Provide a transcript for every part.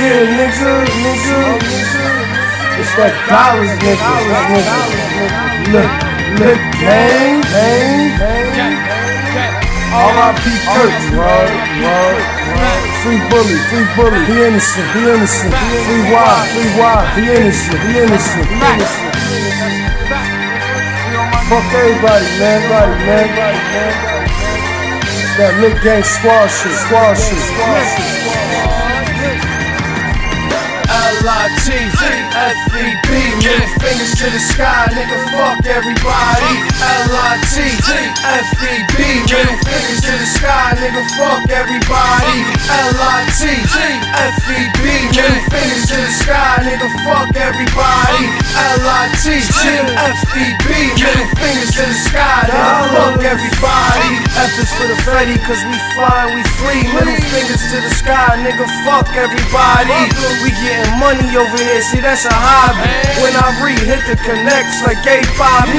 Yeah, nigga, nigga. It's that dollars, nigga. nigga. Look, look, gang, gang, R.I.P. Kurt, word, word, word. Free bully, free bully, he innocent, he innocent. Free wild, free wild, he innocent, he innocent, he innocent. Fuck everybody, man, everybody, man. That LIT Gang squad shit, squad shit, squad shit. L-I-T, F-E-B, middle fingers to the sky, nigga, fuck everybody. L-I-T, F-E-B, middle fingers to the sky, nigga, fuck everybody. L-I-T, F-E-B, middle fingers to the sky, nigga, fuck everybody. L-I-T, F-E-B, middle fingers to the sky, nigga, fuck everybody. F is for the Freddy, cause we fly, we free. Middle fingers to the sky, nigga, fuck everybody. We getting over here, see that's a hobby. When I re hit the connects like A Bobby.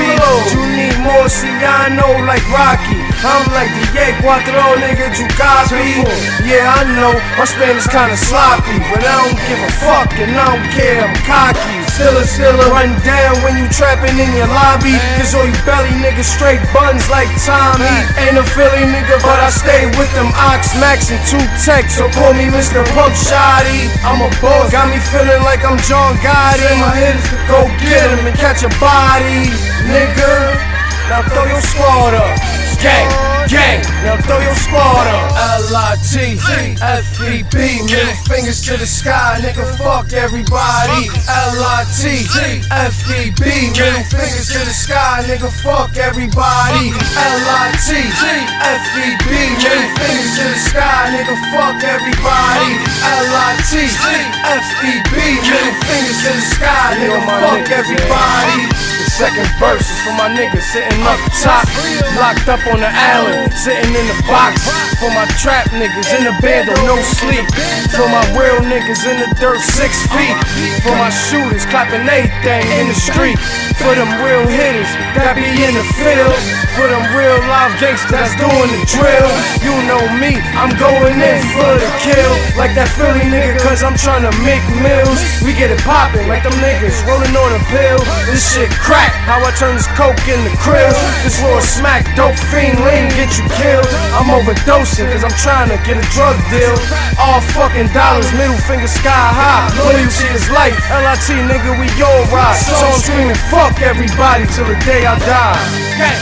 You need more, see I know like Rocky. I'm like the Ye Cuatro nigga, you copy. Yeah, I know my Spanish kinda sloppy, but I don't give a fuck and I don't care, I'm cocky. Still a still a run down when you trapping in your lobby. Cause all you belly niggas straight buns like Tommy. Ain't a Philly nigga, but I stay with them Ox Max and two techs. So call me Mr. Pump Shotty. I'm a boss, got me feeling like I'm John Gotti. My head is to go get him and catch a body, nigga. Now throw your squad up. Gang, gang, now throw your squad up. L-I-T, F-E-B, middle fingers to the sky, nigga, fuck everybody. L-I-T, F-E-B, middle fingers to the sky, nigga, fuck everybody. L-I-T, F-E-B, middle fingers to the sky, nigga, fuck everybody. L-I-T, F-E-B, middle fingers to the sky, nigga, fuck everybody. Second verse is for my niggas sitting up top, locked up on the island, sitting in the box. For my trap niggas in the band on no sleep. For my real niggas in the dirt six feet. For my shooters clapping everything in the street. For them real hitters that be in the field. For them real live gangsters that's doing the drill. You know me, I'm going in for the kill. Like that Philly nigga, cause I'm trying to make mills. We get it poppin' like them niggas rolling on a pill. This shit crack, how I turn this coke into krills. This raw smack, dope fiend lean, get you killed. I'm overdosing cause I'm trying to get a drug deal. All fucking dollars, middle finger sky high. Loyalty is life, LIT nigga, we all ride. So I'm screaming, fuck everybody till the day I die. Gang,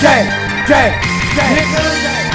gang, gang, gang.